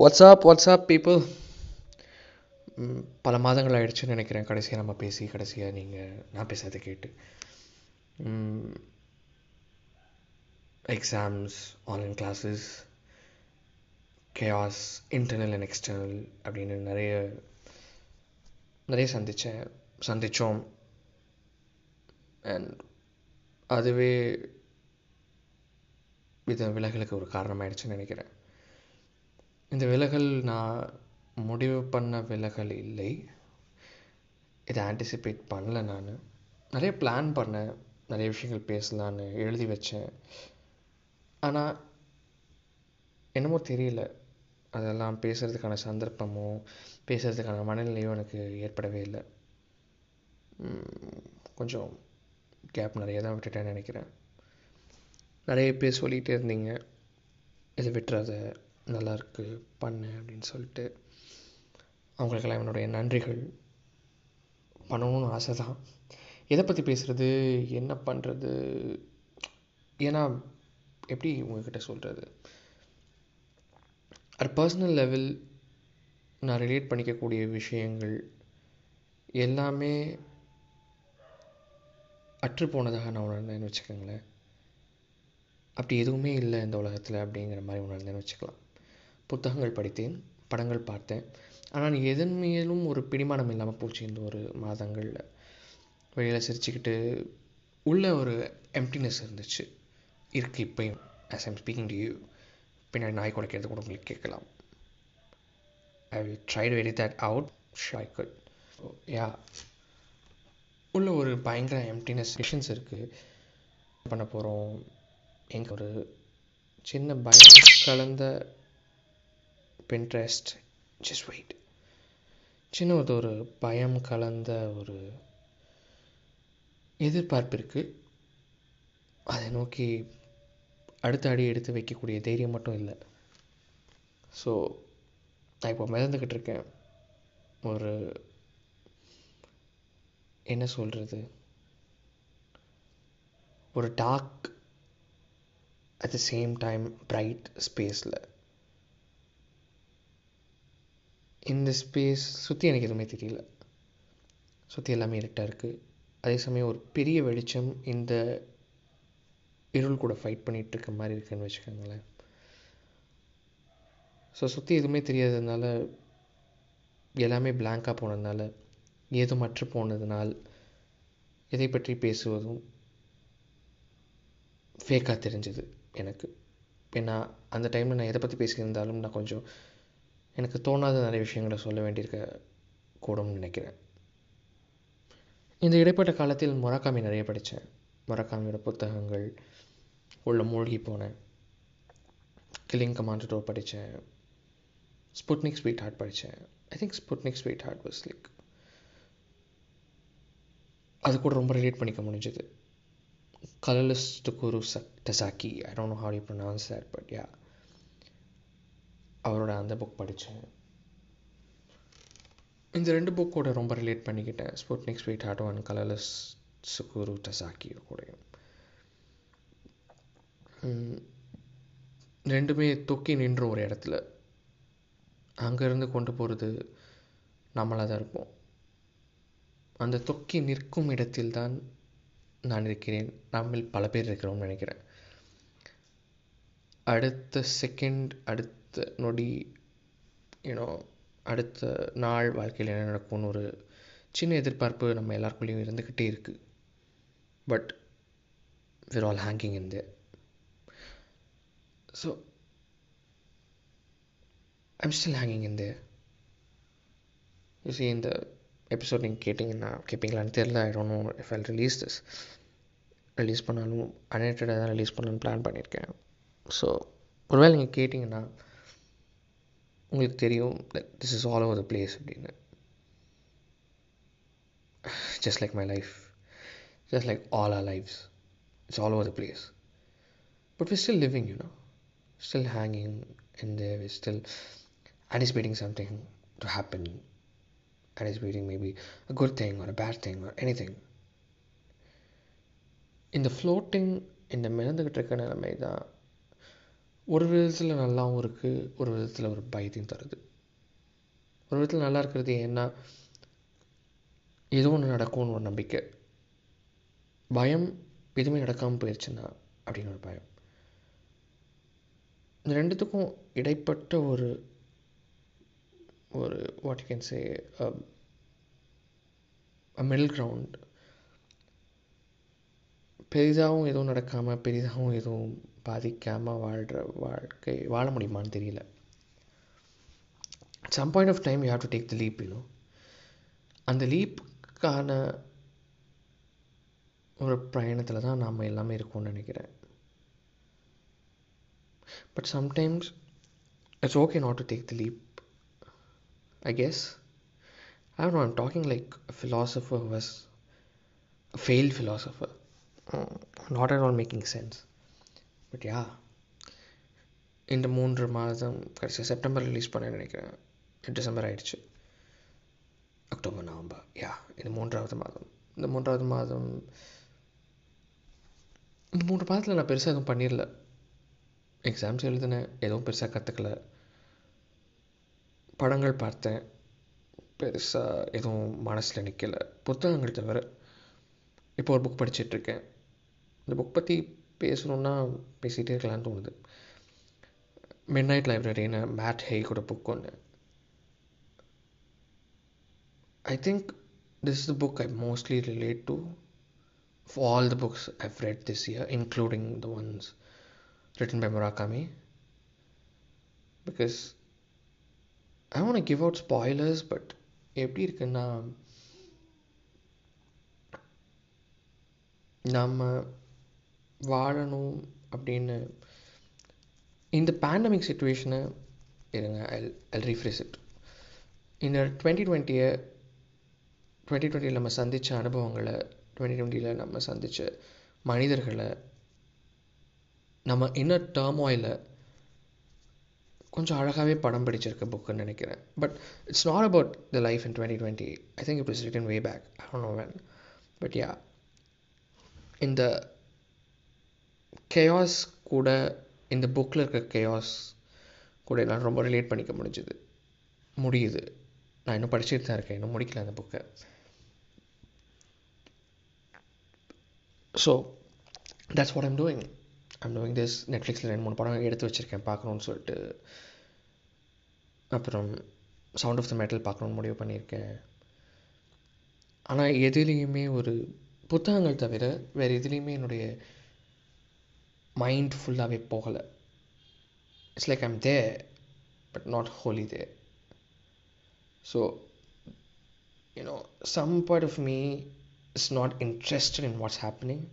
WhatsApp WhatsApp people பல மாதங்கள் ஆயிடுச்சுன்னு நினைக்கிறேன். கடைசியாக நம்ம பேசி கடைசியாக நீங்கள் நான் பேசுறதை கேட்டு. Exams online classes chaos internal and external அப்படின்னு நிறைய நிறைய சந்தித்தேன் சந்தித்தோம் அண்ட் அதுவே இது விலகலுக்கு ஒரு காரணமாயிடுச்சுன்னு நினைக்கிறேன். இந்த விலகல் நான் முடிவு பண்ண விலகல் இல்லை. இதை ஆன்டிசிபேட் பண்ணல நான். நிறைய பிளான் பண்ணேன். நிறைய விஷயங்கள் பேசலான்னு எழுதி வச்சேன். ஆனால் என்னமோ தெரியல. அதெல்லாம் பேசுகிறதுக்கான சந்தர்ப்பமோ பேசுகிறதுக்கான மனநிலையோ எனக்கு ஏற்படவே இல்லை. கொஞ்சம் கேப் நிறைய தான் விட்டுட்டேன்னு நினைக்கிறேன். நிறைய பேர் சொல்லிகிட்டே இருந்தீங்க. இதை விட்டுறாத. நல்லா இருக்கு பண்ணு அப்படின்னு சொல்லிட்டு அவங்களுக்கெல்லாம் என்னுடைய நன்றிகள். பண்ணணும்னு ஆசை தான் எதை பற்றி பேசுகிறது என்ன பண்ணுறது ஏன்னா எப்படி உங்ககிட்ட சொல்கிறது அட் பர்சனல் லெவல் நான் ரிலேட் பண்ணிக்கக்கூடிய விஷயங்கள் எல்லாமே அற்று போனதாக நான் உணர்ந்தேன்னு வச்சுக்கோங்களேன். அப்படி எதுவுமே இல்லை இந்த உலகத்தில் அப்படிங்கிற மாதிரி உணர்ந்தேன்னு வச்சுக்கலாம். புத்தகங்கள் படித்தேன் படங்கள் பார்த்தேன். ஆனால் எதன் மேலும் ஒரு பிடிமானம் இல்லாமல் போச்சு இந்த ஒரு மாதங்களில் வெளியில் சிரிச்சுக்கிட்டு உள்ள ஒரு எம்டினஸ் இருந்துச்சு. இருக்கு இப்போயும் as I'm speaking to you பின்னாடி நாய் குடைக்கிறது கூட உங்களுக்கு கேட்கலாம். I will try to edit that out ஷாய் good yeah உள்ள ஒரு பயங்கர எம்டினஸ் விஷன்ஸ் இருக்குது பண்ண போகிறோம் எங்கள் ஒரு சின்ன பயம் கலந்த பின்ட்ரெஸ்ட் ஜஸ்ட் வெயிட் சின்ன ஒரு ஒரு பயம் கலந்த ஒரு எதிர்பார்ப்பு இருக்குது அதை நோக்கி அடுத்த அடி எடுத்து வைக்கக்கூடிய தைரியம் மட்டும் இல்லை. ஸோ நான் இப்போ மிதந்துக்கிட்டு இருக்கேன். ஒரு என்ன சொல்கிறது ஒரு dark at the same time bright ஸ்பேஸில் இந்த ஸ்பேஸ் சுற்றி எனக்கு எதுவுமே தெரியல. சுற்றி எல்லாமே இருட்டாக இருக்குது அதே சமயம் ஒரு பெரிய வெளிச்சம் இந்த இருள் கூட ஃபைட் பண்ணிகிட்டு இருக்க மாதிரி இருக்குன்னு வச்சுக்கோங்களேன். ஸோ சுற்றி எதுவுமே தெரியாததுனால எல்லாமே பிளாங்காக போனதுனால ஏதும் மற்ற போனதுனால் எதை பற்றி பேசுவதும் ஃபேக்காக தெரிஞ்சது எனக்கு. ஏன்னா அந்த டைமில் நான் எதை பற்றி பேசியிருந்தாலும் நான் கொஞ்சம் எனக்கு தோணாத நிறைய விஷயங்களை சொல்ல வேண்டியிருக்க கூடும்னு நினைக்கிறேன். இந்த இடைப்பட்ட காலத்தில் முரக்காமி நிறைய படித்தேன். முரக்காமியோட புத்தகங்கள் உள்ள மூழ்கி போனேன். கிளிங் கமாண்டோ படித்தேன். ஸ்புட்னிக் ஸ்வீட் ஹார்ட் படித்தேன். I think Sputnik Sweetheart was like அது கூட ரொம்ப ரிலேட் பண்ணிக்க முடிஞ்சது. கலர்லெஸ் குரு chuck Tazaki I don't know how you pronounce that but yeah அவரோட அந்த புக் படித்தேன் இந்த ரெண்டு புக்கோட ரொம்ப ரிலேட் பண்ணிக்கிட்டேன். Sputnik Sweetheart and Colourless Tsukuru Tazaki கூடயும். ரெண்டுமே தொக்கி நின்ற ஒரு இடத்துல. அங்கேருந்து கொண்டு போகிறது நம்மளாக தான் இருப்போம். அந்த தொக்கி நிற்கும் இடத்தில் தான் நான் இருக்கிறேன். நம்மில் பல பேர் இருக்கிறோம்னு நினைக்கிறேன். அடுத்த செகண்ட் அடுத்த நொடி யூனோ அடுத்த நாள் வாழ்க்கையில் என்ன நடக்கும்னு ஒரு சின்ன எதிர்பார்ப்பு நம்ம எல்லாருக்குள்ளேயும் இருந்துக்கிட்டே இருக்குது but we're all hanging in there so I'm still hanging in there you see இந்த எபிசோட் நீங்கள் கேட்டிங்கன்னா கேட்பீங்களான்னு தெரில I don't know if I release this release பண்ணாலும் அன்எடிட்டடாக தான் ரிலீஸ் பண்ணணும்னு பிளான் பண்ணியிருக்கேன் ஸோ ஒருவேளை நீங்கள் கேட்டிங்கன்னா உங்களுக்கு தெரியும் this is all over the place அப்படின்னு. Just like my life just like all our lifes it's all over the place but we still living you know still hanging in there we still anticipating something to happen. Anticipating maybe a good thing or a bad thing or anything. இந்த floating இந்த மிதந்துக்கிட்டு இருக்க நிலைமை தான் ஒரு விதத்தில் நல்லாவும் இருக்குது ஒரு விதத்தில் ஒரு பயத்தையும் தருது. ஒரு விதத்தில் நல்லா இருக்கிறது ஏன்னா ஏதோ ஒன்று நடக்கும்னு ஒரு நம்பிக்கை. பயம் எதுவுமே நடக்காமல் போயிடுச்சுன்னா அப்படின்னு ஒரு பயம். இந்த ரெண்டுத்துக்கும் இடைப்பட்ட ஒரு ஒரு what you can say middle ground பெரிதாகவும் எதுவும் நடக்காமல் பெரிதாகவும் எதுவும் பாதிக்காமல் வாழ்கிற வாழ்க்கை வாழ முடியுமான்னு தெரியல some point of time you have to take the leap you know அந்த லீப்புக்கான ஒரு பயணத்தில் தான் நாம் எல்லாமே இருக்கோம்னு நினைக்கிறேன் but sometimes it's okay not to take the leap I guess. I don't know, I'm talking like a philosopher who was a failed philosopher. Not at all making sense but yeah இந்த மூன்று மாதம் கடைசி September release பண்ண நினைக்கிறேன். December ஆயிடுச்சு. October November யா இது மூன்றாவது மாதம். இந்த மூன்றாவது மாதம் இந்த மூன்று மாதத்தில் நான் பெருசாக எதுவும் பண்ணிடல. எக்ஸாம்ஸ் எழுதினேன். எதுவும் பெருசாக கற்றுக்கல படங்கள் பார்த்தேன். பெருசாக எதுவும் மனசில் நிற்கலை புத்தகங்கள் தவிர இப்போ ஒரு புக் படிச்சிட்ருக்கேன் இந்த புக் பற்றி பேசணுன்னா பேசிகிட்டே இருக்கலான்னு தோணுது. மிட் நைட் லைப்ரரின்னு மேட் ஹெய் கூட புக் ஒன்று I think this the book I mostly relate to for all the books I've read this year including the ones written by Murakami because I won't give out spoilers but எப்படி இருக்குன்னா நம்ம வாழணும் அப்படின்னு. இந்த pandemic சுச்சுவேஷனை இருங்க I I rephrase it இந்த twenty டுவெண்ட்டியை டுவெண்ட்டி டுவெண்ட்டியில் நம்ம சந்தித்த அனுபவங்களை டுவெண்ட்டி டுவெண்ட்டியில் நம்ம சந்தித்த மனிதர்களை நம்ம இன்னர் டேர்மாயில் கொஞ்சம் அழகாகவே படம் பிடிச்சிருக்க புக்குன்னு நினைக்கிறேன். But it's not about the life in twenty twenty I think it is written way back I know when but yeah இந்த கேயாஸ் கூட இந்த புக்கில் இருக்க கேயாஸ் கூட என்னால் ரொம்ப ரிலேட் பண்ணிக்க முடிஞ்சுது. முடியுது. நான் இன்னும் படிச்சுட்டு தான் இருக்கேன். இன்னும் முடிக்கல அந்த புக்கை so that's what I'm doing I'm doing this நெட்ஃப்ளிக்ஸில் ரெண்டு மூணு படம் எடுத்து வச்சுருக்கேன். பார்க்கணுன்னு சொல்லிட்டு. அப்புறம் சவுண்ட் ஆஃப் த மெட்டல் பார்க்கணுன்னு முடிவு பண்ணியிருக்கேன். ஆனால் எதுலேயுமே ஒரு புத்தகங்கள் தவிர வேறு எதுலேயுமே என்னுடைய மைண்ட் ஃபுல்லாகவே போகலை. It's like I'm there but not wholly there so you know some part of me is not interested in what's happening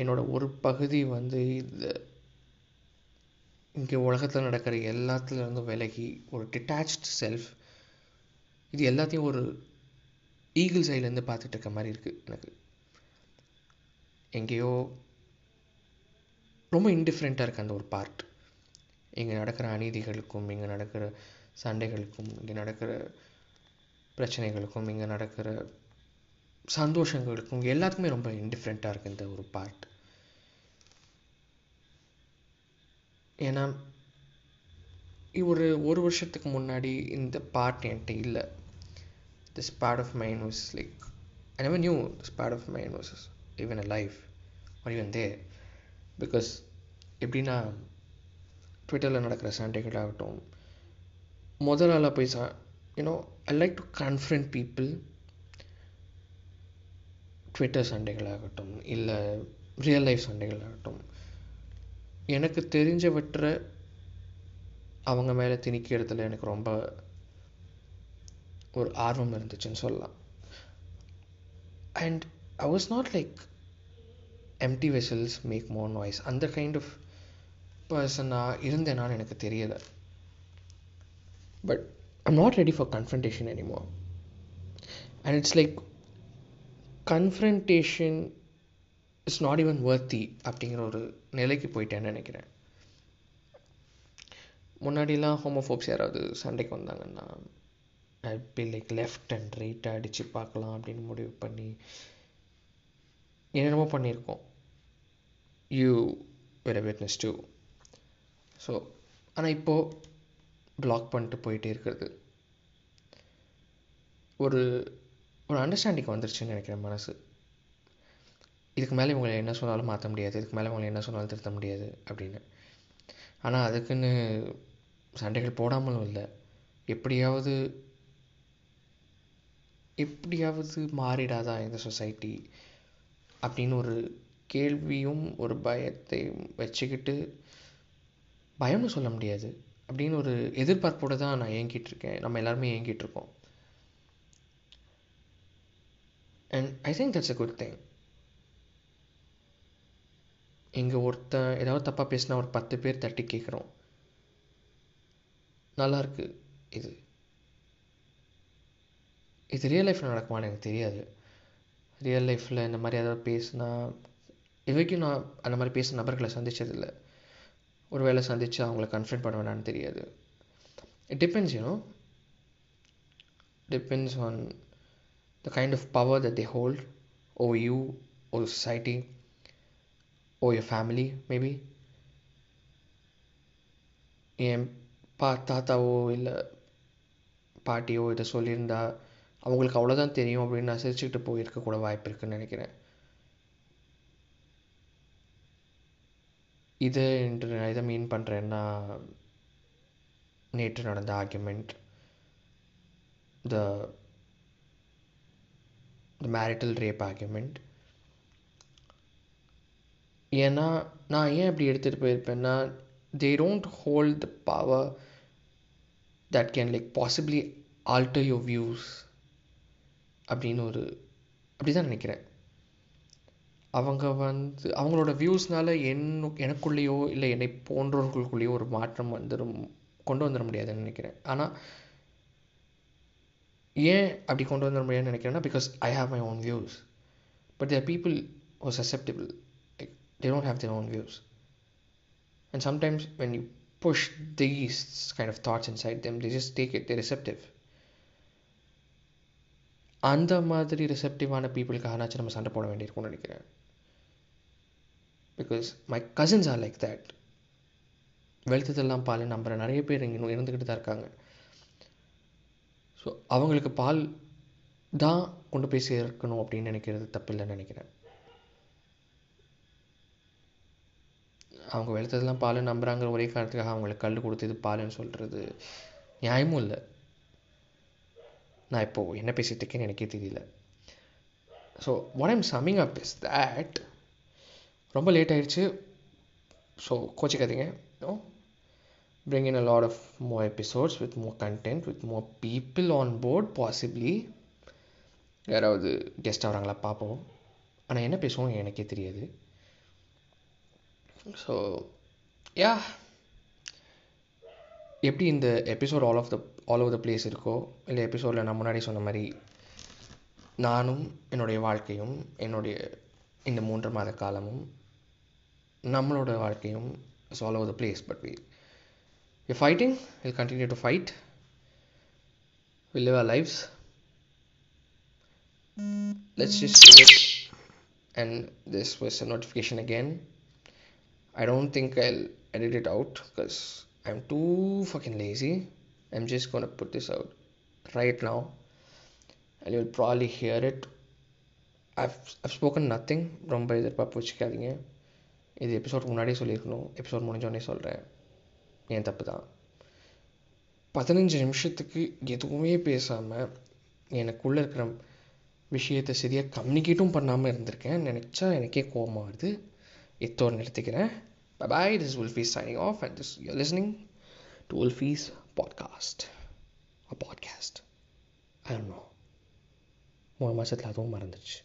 என்னோட ஒரு பகுதி வந்து இந்த இங்கே உலகத்தில் நடக்கிற எல்லாத்துலேருந்து விலகி ஒரு டிட்டாச்ட் செல்ஃப் இது எல்லாத்தையும் ஒரு ஈகிள் சைட்லேருந்து பார்த்துட்டு இருக்க மாதிரி இருக்குது எனக்கு. எங்கேயோ ரொம்ப இன்டிஃப்ரெண்ட்டாக இருக்குது அந்த ஒரு பார்ட் இங்கே நடக்கிற அநீதிகளுக்கும் இங்கே நடக்கிற சண்டைகளுக்கும் இங்கே நடக்கிற பிரச்சனைகளுக்கும் இங்கே நடக்கிற சந்தோஷங்களுக்கும் எல்லாத்துக்குமே ரொம்ப இன்டிஃப்ரெண்ட்டாக இருக்குது இந்த ஒரு பார்ட் ஏன்னா ஒரு ஒரு வருஷத்துக்கு முன்னாடி இந்த பார்ட் என்கிட்ட இல்லை. This part of mind was like I never knew this part of mind was even a life or even there because எப்படின்னா ட்விட்டரில் நடக்கிற சண்டைகளாகட்டும் முதலாளாக போய் சா you know I like to confront people Twitter சண்டைகளாகட்டும் இல்லை ரியல் லைஃப் சண்டைகளாகட்டும். எனக்கு தெரிஞ்சவற்றை அவங்க மேலே திணிக்கிறதுல எனக்கு ரொம்ப ஒரு ஆர்வம் இருந்துச்சுன்னு சொல்லலாம். And I was not like empty vessels make more noise அந்த கைண்ட் ஆஃப் பர்சனாக இருந்தேனான்னு எனக்கு தெரியலை. But I'm not ready for confrontation anymore and it's like confrontation it's not even worthy அப்படிங்கிற ஒரு நிலைக்கு போயிட்டேன்னு நினைக்கிறேன். முன்னாடிலாம் ஹோமோஃபோப்ஸ் யாராவது சண்டைக்கு வந்தாங்கன்னா I be like left and ரைட்டை அடித்து பார்க்கலாம் அப்படின்னு முடிவு பண்ணி என்னென்னமோ பண்ணியிருக்கோம். You were witness too so ஆனால் இப்போது பிளாக் பண்ணிட்டு போயிட்டே இருக்கிறது. ஒரு ஒரு அண்டர்ஸ்டாண்டிங் வந்துருச்சுன்னு நினைக்கிறேன் மனசு. இதுக்கு மேலே இவங்களை என்ன சொன்னாலும் மாற்ற முடியாது. இதுக்கு மேலே இவங்களை என்ன சொன்னாலும் திருத்த முடியாது அப்படின்னு. ஆனால் அதுக்குன்னு சண்டைகள் போடாமலும் இல்லை. எப்படியாவது எப்படியாவது மாறிடாதா இந்த சொசைட்டி அப்படின்னு ஒரு கேள்வியும் ஒரு பயத்தையும் வச்சுக்கிட்டு பயம்னு சொல்ல முடியாது. அப்படின்னு ஒரு எதிர்பார்ப்போடு தான் நான் ஏங்கிட்டு இருக்கேன். நம்ம எல்லாருமே ஏங்கிட்டு இருக்கோம். And I think that's a good thing இங்கே ஒருத்தன் ஏதாவது தப்பாக பேசினா ஒரு பத்து பேர் தட்டி கேட்குறோம் நல்லாயிருக்கு இது. இது ரியல் லைஃப்பில் நடக்குமான்னு எனக்கு தெரியாது. ரியல் லைஃப்பில் இந்த மாதிரி ஏதாவது பேசினா இது வரைக்கும் நான் அந்த மாதிரி பேசின நபர்களை சந்திச்சதில்லை. ஒரு வேளை சந்தித்து அவங்கள கன்ஃபர்ட் பண்ண வேணான்னு தெரியாது. It depends you know depends on the kind of power that they hold O you O society O your family maybe என் பா தாத்தாவோ இல்லை பாட்டியோ இதை சொல்லியிருந்தா அவங்களுக்கு அவ்வளோதான் தெரியும் அப்படின்னு நான் சிரிச்சுக்கிட்டு போயிருக்கக்கூட வாய்ப்பு இருக்குன்னு நினைக்கிறேன். இது என்று நான் இதை மீன் பண்ணுறேன்னா நேற்று நடந்த argument the the marital rape argument ஏன்னா நான் ஏன் இப்படி எடுத்துகிட்டு போயிருப்பேன்னா they don't hold the power that can like possibly alter your views அப்படின்னு ஒரு அப்படி தான் நினைக்கிறேன். அவங்க வந்து அவங்களோட வியூஸ்னால என்ன எனக்குள்ளேயோ இல்லை என்னை போன்றவர்களுக்குள்ளேயோ ஒரு மாற்றம் வந்துடும் கொண்டு வந்துட முடியாதுன்னு நினைக்கிறேன். ஆனால் ஏன் அப்படி கொண்டு வந்துட முடியாதுன்னு நினைக்கிறேன்னா because I have my own views but there people O acceptable like they don't have their own views and sometimes when you push these kind of thoughts inside them, they just take it, they're receptive. அந்த மாதிரி ரிசெப்டிவான பீப்புளுக்காகனாச்சும் நம்ம சண்டை போட வேண்டியிருக்கும்னு நினைக்கிறேன். Because my cousins are like that வெளுத்ததெல்லாம் பால் நம்புகிற நிறைய பேர் இங்கே இருந்துக்கிட்டு தான் இருக்காங்க. ஸோ அவங்களுக்கு பால் தான் கொண்டு போய் சேர்க்கணும் அப்படின்னு நினைக்கிறது தப்பில்லைன்னு நினைக்கிறேன். அவங்க வெளுத்ததெல்லாம் பால் நம்புகிறாங்கிற ஒரே காரணத்துக்காக அவங்களுக்கு கல் கொடுத்து இது பாலுன்னு சொல்கிறது நியாயமும் இல்லை. நான் இப்போது என்ன பேசிகிட்டு இருக்கேன்னு எனக்கே தெரியல. So what I'm summing up is that ரொம்ப லேட் ஆயிடுச்சு. ஸோ கோச்சிக்காதீங்க. No bring in a lot of more episodes with more content with more people on board possibly. யாராவது கெஸ்ட் ஆகிறாங்களா பார்ப்போம். ஆனால் என்ன பேசுவோம் எனக்கே தெரியாது. ஸோ யா எப்படி இந்த episode all of the all over the place இருக்கோ இல்லை எபிசோடில் நான் முன்னாடி சொன்ன மாதிரி நானும் என்னுடைய வாழ்க்கையும் என்னுடைய இந்த மூன்று மாத காலமும் நம்மளோட வாழ்க்கையும் is all over the place but we We're fighting, we'll continue to fight. We'll live our lives. Let's just do it. And this was a notification again. I don't think I'll edit it out because I'm too fucking lazy. I'm just gonna put this out right now. And you'll probably hear it. I've, I've spoken nothing. ரொம்ப எதிர்பார்ப்பு வச்சுக்காதீங்க இது episode முன்னாடியே சொல்லியிருக்கணும். Episode முடிஞ்சோடனே சொல்கிறேன் என் தப்பு தான் பதினஞ்சு நிமிஷத்துக்கு எதுவுமே பேசாமல் எனக்குள்ளே இருக்கிற விஷயத்தை சரியாக கம்யூனிகேட்டும் பண்ணாமல் இருந்திருக்கேன். நினச்சா எனக்கே கோபமாக வருது. இத்தோடு நிறுத்திக்கிறேன். Bye this உல்ஃபீஸ் signing off and this you listening to உல்ஃபீஸ் podcast a podcast I know மூணு மாதத்தில் அதுவும் மறந்துச்சு